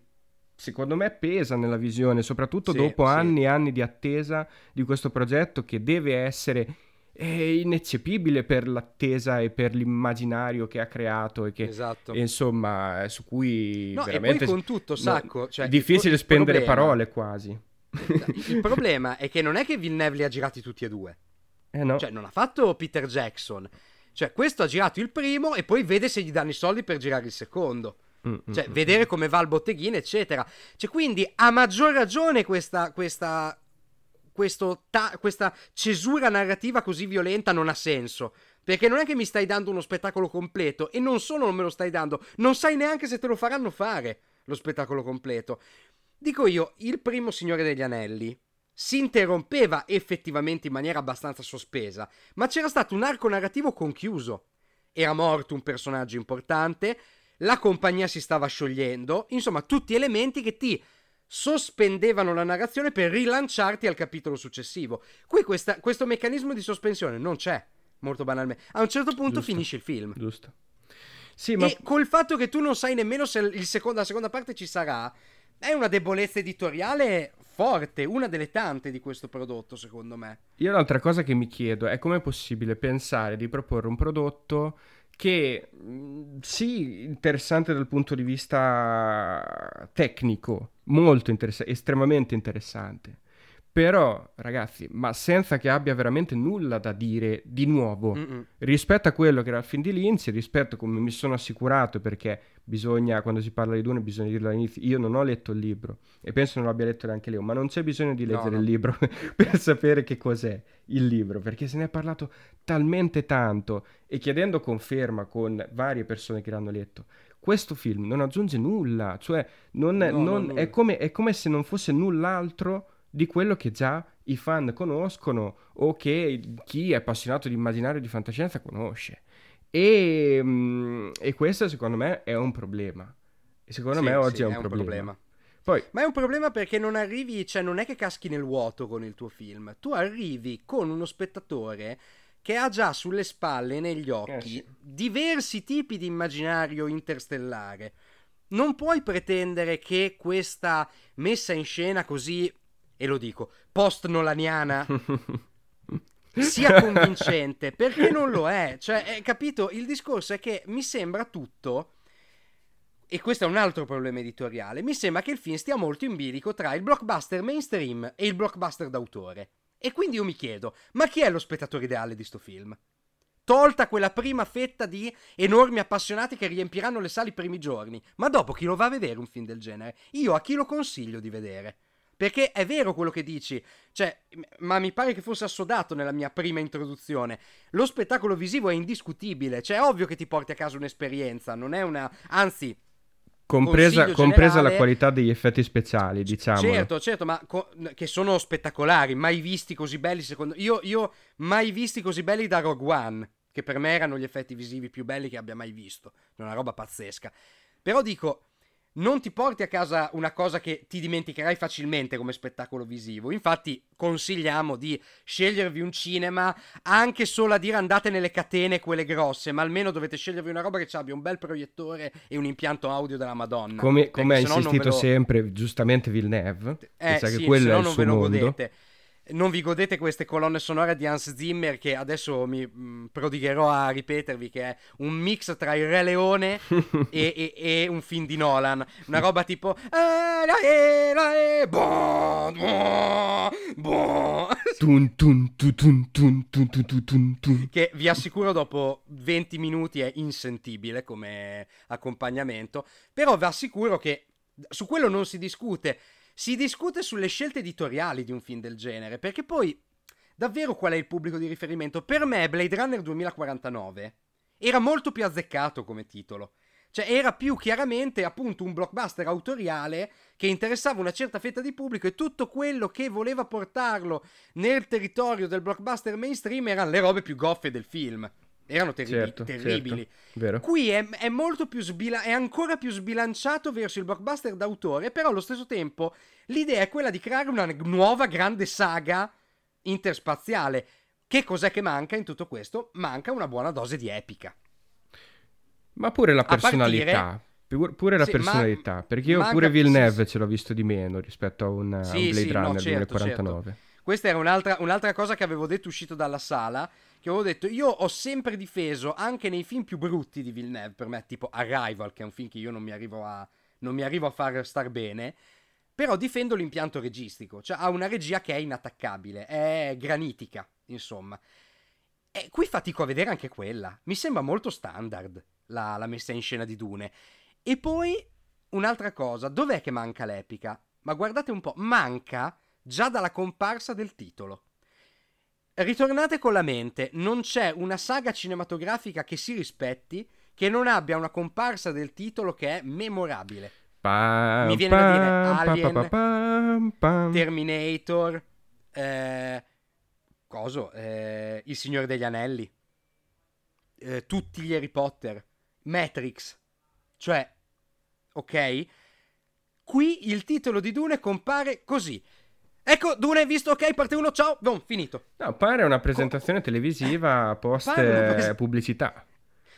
secondo me pesa nella visione, soprattutto Sì, dopo sì. anni e anni di attesa di questo progetto che deve essere eh, ineccepibile per l'attesa e per l'immaginario che ha creato e che Esatto. e insomma su cui No, e veramente poi con tutto, no, Sacco, cioè, è difficile il- il spendere problema- parole quasi. Il problema è che non è che Villeneuve li ha girati tutti e due. Eh no. Cioè, non ha fatto Peter Jackson. Cioè, questo ha girato il primo e poi vede se gli danno i soldi per girare il secondo. Mm, mm, Cioè, mm. vedere come va il botteghino, eccetera. Cioè, quindi, a maggior ragione questa, questa, questo ta- questa cesura narrativa così violenta non ha senso. Perché non è che mi stai dando uno spettacolo completo e non solo non me lo stai dando, non sai neanche se te lo faranno fare lo spettacolo completo. Dico io, il primo Signore degli Anelli si interrompeva effettivamente in maniera abbastanza sospesa, ma c'era stato un arco narrativo conchiuso. Era morto un personaggio importante, la compagnia si stava sciogliendo, insomma, tutti elementi che ti sospendevano la narrazione per rilanciarti al capitolo successivo. Qui questa- questo meccanismo di sospensione non c'è, molto banalmente. A un certo punto Giusto. finisce il film. Giusto. Sì, ma E col fatto che tu non sai nemmeno se il secondo- la seconda parte ci sarà, è una debolezza editoriale forte, una delle tante di questo prodotto, secondo me. Io l'altra cosa che mi chiedo è come è possibile pensare di proporre un prodotto che mh, sì, interessante dal punto di vista tecnico, molto interessante, estremamente interessante. Però, ragazzi, ma senza che abbia veramente nulla da dire di nuovo Mm-mm. rispetto a quello che era il film di Lindsay, rispetto a come mi sono assicurato, perché bisogna, quando si parla di Dune, bisogna dirlo all'inizio. Io non ho letto il libro e penso non l'abbia letto neanche Leo, ma non c'è bisogno di No, leggere no. il libro per sapere che cos'è il libro, perché se ne è parlato talmente tanto e chiedendo conferma con varie persone che l'hanno letto. Questo film non aggiunge nulla, cioè non- No, no, non- nulla. è, come, è come se non fosse null'altro di quello che già i fan conoscono o che chi è appassionato di immaginario e di fantascienza conosce. E, mm, e questo secondo me è un problema. E secondo Sì, me oggi sì, è un, problema. Poi, Ma è un problema perché non arrivi, cioè non è che caschi nel vuoto con il tuo film, tu arrivi con uno spettatore che ha già sulle spalle e negli occhi Eh, sì. diversi tipi di immaginario interstellare. Non puoi pretendere che questa messa in scena così, e lo dico, post-nolaniana sia convincente perché non lo è. Cioè, eh, capito? Il discorso è che mi sembra tutto. E questo è un altro problema editoriale. Mi sembra che il film stia molto in bilico tra il blockbuster mainstream e il blockbuster d'autore. E quindi io mi chiedo: ma chi è lo spettatore ideale di sto film? Tolta quella prima fetta di enormi appassionati che riempiranno le sali i primi giorni. Ma dopo chi lo va a vedere un film del genere? Io a chi lo consiglio di vedere? Perché è vero quello che dici, cioè, ma mi pare che fosse assodato nella mia prima introduzione. Lo spettacolo visivo è indiscutibile, cioè è ovvio che ti porti a casa un'esperienza, non è una... anzi, compresa, compresa la qualità degli effetti speciali, diciamo. certo, certo, ma co- che sono spettacolari, mai visti così belli secondo... Io, io mai visti così belli da Rogue One, che per me erano gli effetti visivi più belli che abbia mai visto, è una roba pazzesca. Però dico, non ti porti a casa una cosa che ti dimenticherai facilmente come spettacolo visivo. Infatti, consigliamo di scegliervi un cinema anche solo a dire andate nelle catene, quelle grosse, ma almeno dovete scegliervi una roba che abbia un bel proiettore e un impianto audio della Madonna. Come, come ha non insistito lo- sempre, giustamente Villeneuve, eh, sì, che quello se è il non suo ve lo mondo. godete. Non vi godete queste colonne sonore di Hans Zimmer che adesso mi mh, prodigherò a ripetervi che è un mix tra il Re Leone e, e- e un film di Nolan. Una roba tipo... Che vi assicuro dopo 20 minuti è insentibile come accompagnamento, però vi assicuro che su quello non si discute. Si discute sulle scelte editoriali di un film del genere, perché poi davvero qual è il pubblico di riferimento? Per me Blade Runner 2049 era molto più azzeccato come titolo. Cioè era più chiaramente appunto un blockbuster autoriale che interessava una certa fetta di pubblico e tutto quello che voleva portarlo nel territorio del blockbuster mainstream erano le robe più goffe del film. Erano terri- Certo, terribili. certo, vero. Qui è, è molto più sbila- è ancora più sbilanciato verso il blockbuster d'autore, però allo stesso tempo l'idea è quella di creare una nuova grande saga interspaziale. Che cos'è che manca in tutto questo? Manca una buona dose di epica. Ma pure la partire- personalità. Pur- Pure la Sì, ma- personalità. Perché io manca- pure sì, Villeneuve sì. ce l'ho visto di meno rispetto a un, a un Sì, Blade sì, no, Runner certo, 2049. Questa era un'altra, un'altra cosa che avevo detto uscito dalla sala. Che avevo detto, io ho sempre difeso anche nei film più brutti di Villeneuve, per me, tipo Arrival, che è un film che io non mi arrivo a, non mi arrivo a far star bene. Però difendo l'impianto registico, cioè ha una regia che è inattaccabile, è granitica, insomma. E qui fatico a vedere anche quella. Mi sembra molto standard la, la messa in scena di Dune. E poi un'altra cosa, dov'è che manca l'epica? Ma guardate un po', manca già dalla comparsa del titolo. Ritornate con la mente, non c'è una saga cinematografica che si rispetti che non abbia una comparsa del titolo che è memorabile. Pam, Mi viene da dire pam, pam, Alien, pam, pam, pam. Terminator, eh, coso, eh, Il Signore degli Anelli, eh, tutti gli Harry Potter, Matrix, cioè, ok? Qui il titolo di Dune compare così. Ecco, Dune, visto, ok, parte 1, ciao, boom, finito. No, pare una presentazione televisiva post una eh, pres- pubblicità.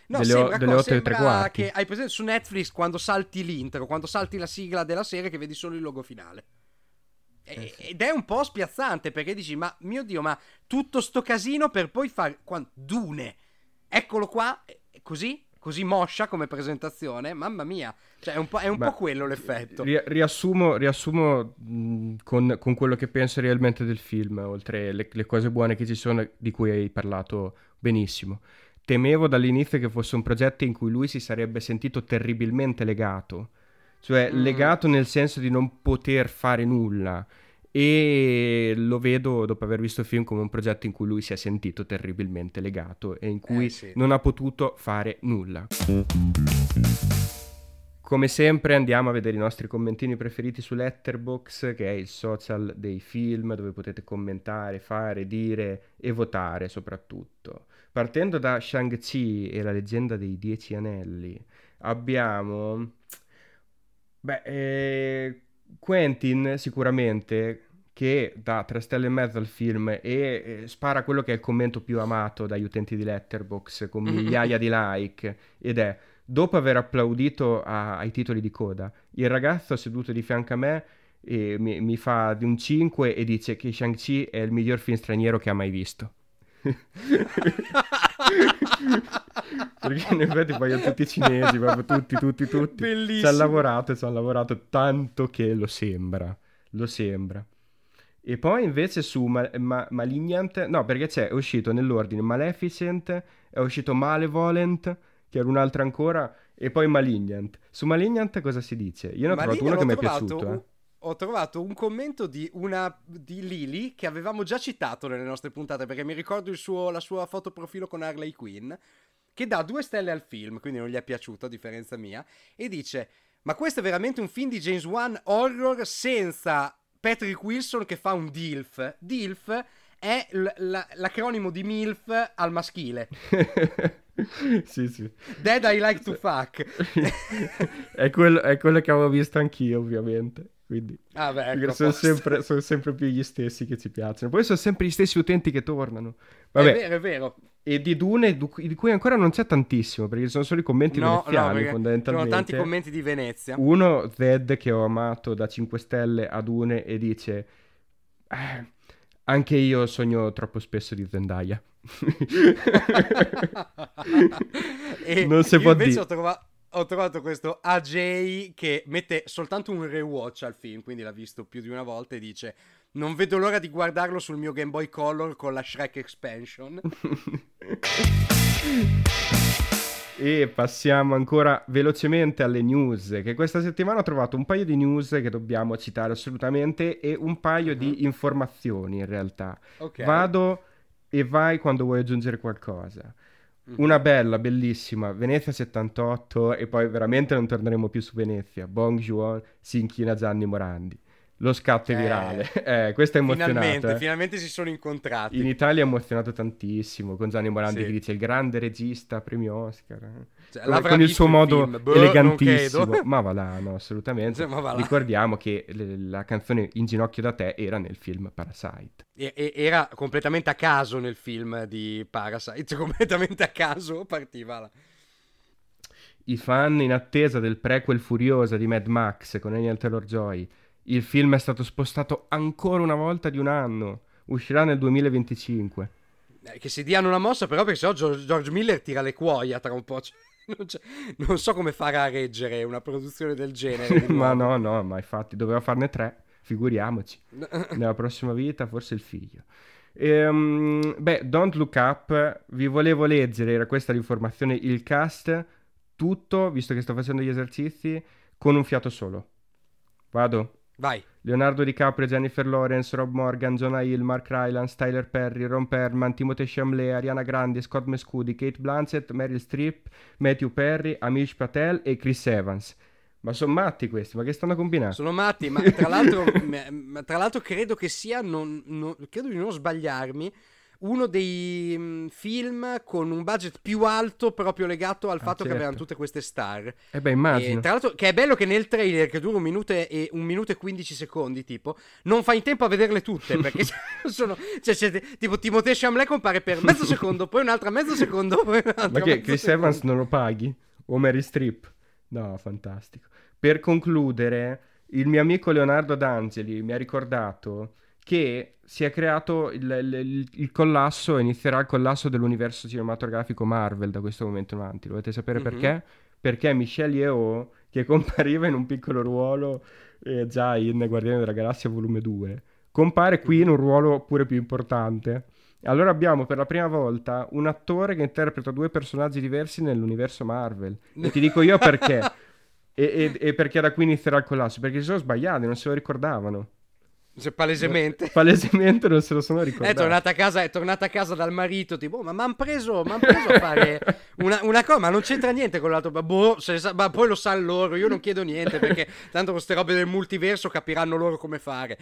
No, delle, sembra, o- delle co- 8 e 3 sembra quarti. che hai presente su Netflix quando salti l'intro, quando salti la sigla della serie che vedi solo il logo finale. E- Eh Ed è un po' spiazzante perché dici, ma mio Dio, ma tutto sto casino per poi fare... Dune, eccolo qua, così, così moscia come presentazione, mamma mia. Cioè è un po', è un Beh, po' quello l'effetto. ri- riassumo, riassumo mh, con, con quello che penso realmente del film, oltre le, le cose buone che ci sono, di cui hai parlato benissimo. Temevo dall'inizio che fosse un progetto in cui lui si sarebbe sentito terribilmente legato, cioè Mm. legato nel senso di non poter fare nulla. E lo vedo dopo aver visto il film come un progetto in cui lui si è sentito terribilmente legato e in cui Eh, sì. non ha potuto fare nulla. Come sempre andiamo a vedere i nostri commentini preferiti su Letterboxd, che è il social dei film dove potete commentare, fare, dire e votare soprattutto. Partendo da Shang-Chi e la leggenda dei Dieci Anelli, abbiamo... Beh, eh, Quentin sicuramente che dà tre stelle e mezzo al film e eh, spara quello che è il commento più amato dagli utenti di Letterboxd con migliaia di like ed è dopo aver applaudito a- ai titoli di coda il ragazzo seduto di fianco a me eh, mi, mi fa di un 5 e dice che Shang-Chi è il miglior film straniero che ha mai visto perché in effetti vogliono tutti cinesi proprio tutti tutti tutti ci Bellissimo. hanno lavorato e ci hanno lavorato tanto che lo sembra lo sembra e poi invece su Ma- Ma- Malignant no perché c'è è uscito nell'ordine Maleficent è uscito Malevolent che era un altro ancora e poi Malignant su Malignant cosa si dice io ne ho trovato uno Maligno, che mi è piaciuto un- eh. Ho trovato un commento di una di Lily che avevamo già citato nelle nostre puntate perché mi ricordo il suo- la sua foto profilo con Harley Quinn che dà due stelle al film, quindi non gli è piaciuto a differenza mia, e dice ma questo è veramente un film di James Wan horror senza Patrick Wilson che fa un DILF. DILF è l- la- l'acronimo di MILF al maschile. sì sì Dead I like to fuck. è, quello, è quello che avevo visto anch'io ovviamente quindi Ah beh, ecco, sono, sempre, sono sempre più gli stessi che ci piacciono. Poi sono sempre gli stessi utenti che tornano. È Vabbè, vero, è vero. e di Dune, du- di cui ancora non c'è tantissimo, perché sono solo i commenti No, no, veneziani sono fondamentalmente. tanti commenti di Venezia. Uno, Zed, che ho amato da 5 stelle a Dune, e dice... "Eh, anche io sogno troppo spesso di Zendaya. e Non si può invece dire. ho, trova- ho trovato questo AJ che mette soltanto un rewatch al film, quindi l'ha visto più di una volta e dice non vedo l'ora di guardarlo sul mio Game Boy Color con la Shrek Expansion. E passiamo ancora velocemente alle news, che questa settimana ho trovato un paio di news che dobbiamo citare assolutamente e un paio uh-huh. di mhm. informazioni in realtà. Okay. Vado e vai quando vuoi aggiungere qualcosa. Uh-huh. Una bella, bellissima, Venezia 78 e poi veramente non torneremo più su Venezia. Bong Joon si inchina Gianni Morandi. Lo scatto è virale. Eh, questo è emozionato. Finalmente, eh. finalmente si sono incontrati. In Italia è emozionato tantissimo con Gianni Morandi sì. che dice il grande regista, premio Oscar. Cioè, con, con il suo modo il boh, elegantissimo. Ma va là, no, assolutamente. Cioè, là. Ricordiamo che le, la canzone In ginocchio da te era nel film Parasite. E, e, era completamente a caso nel film di Parasite, completamente a caso partiva là. I fan in attesa del prequel furiosa di Mad Max con Daniel Taylor-Joy il film è stato spostato ancora una volta di un anno. Uscirà nel 2025. Eh, che si diano una mossa, però, perché sennò George, George Miller tira le cuoia tra un po'. Cioè, non, non, so come farà a reggere una produzione del genere. ma no, no, ma infatti doveva farne tre. Figuriamoci. Nella prossima vita, forse il figlio. Ehm, beh, Don't Look Up, vi volevo leggere, era questa l'informazione, il cast, tutto, visto che sto facendo gli esercizi, con un fiato solo. Vado? Vai. Leonardo DiCaprio, Jennifer Lawrence, Rob Morgan, Jonah Hill, Mark Rylance, Tyler Perry, Ron Perlman, Timothée Chalamet, Ariana Grande, Scott Mescudi, Kate Blanchett, Meryl Streep, Matthew Perry, Amish Patel e Chris Evans. Ma sono matti questi, ma che stanno combinando? Sono matti, ma tra l'altro, tra l'altro credo che sia, non, non, credo di non sbagliarmi, uno dei mm, film con un budget più alto proprio legato al ah, fatto certo. che avevano tutte queste star. E eh beh, immagino. E, tra l'altro, che è bello che nel trailer, che dura un minuto e, un minuto e 15 secondi, tipo, non fai in tempo a vederle tutte, perché sono... Cioè, cioè, tipo, Timothée Chalamet compare per mezzo secondo, poi un'altra mezzo secondo, poi un'altra Ma che, Chris secondo. Evans non lo paghi? O Mary Strip? No, fantastico. Per concludere, il mio amico Leonardo D'Angeli mi ha ricordato che si è creato il, il, il, collasso, inizierà il collasso dell'universo cinematografico Marvel da questo momento in avanti. Volete sapere mm-hmm. perché? Perché Michelle Yeoh, che compariva in un piccolo ruolo eh, già in Guardiani della Galassia volume 2, compare qui in un ruolo pure più importante. Allora abbiamo per la prima volta un attore che interpreta due personaggi diversi nell'universo Marvel. E ti dico io perché. e, e, e perché da qui inizierà il collasso? Perché si sono sbagliati, non se lo ricordavano. Cioè, palesemente. Palesemente non se lo sono ricordato. È tornata a casa, è tornata a casa dal marito, tipo, oh, ma mi hanno preso, preso, a fare una, una, cosa, ma non c'entra niente con l'altro. Ma, boh, sa, ma poi lo sanno loro, io non chiedo niente, perché tanto con queste robe del multiverso capiranno loro come fare.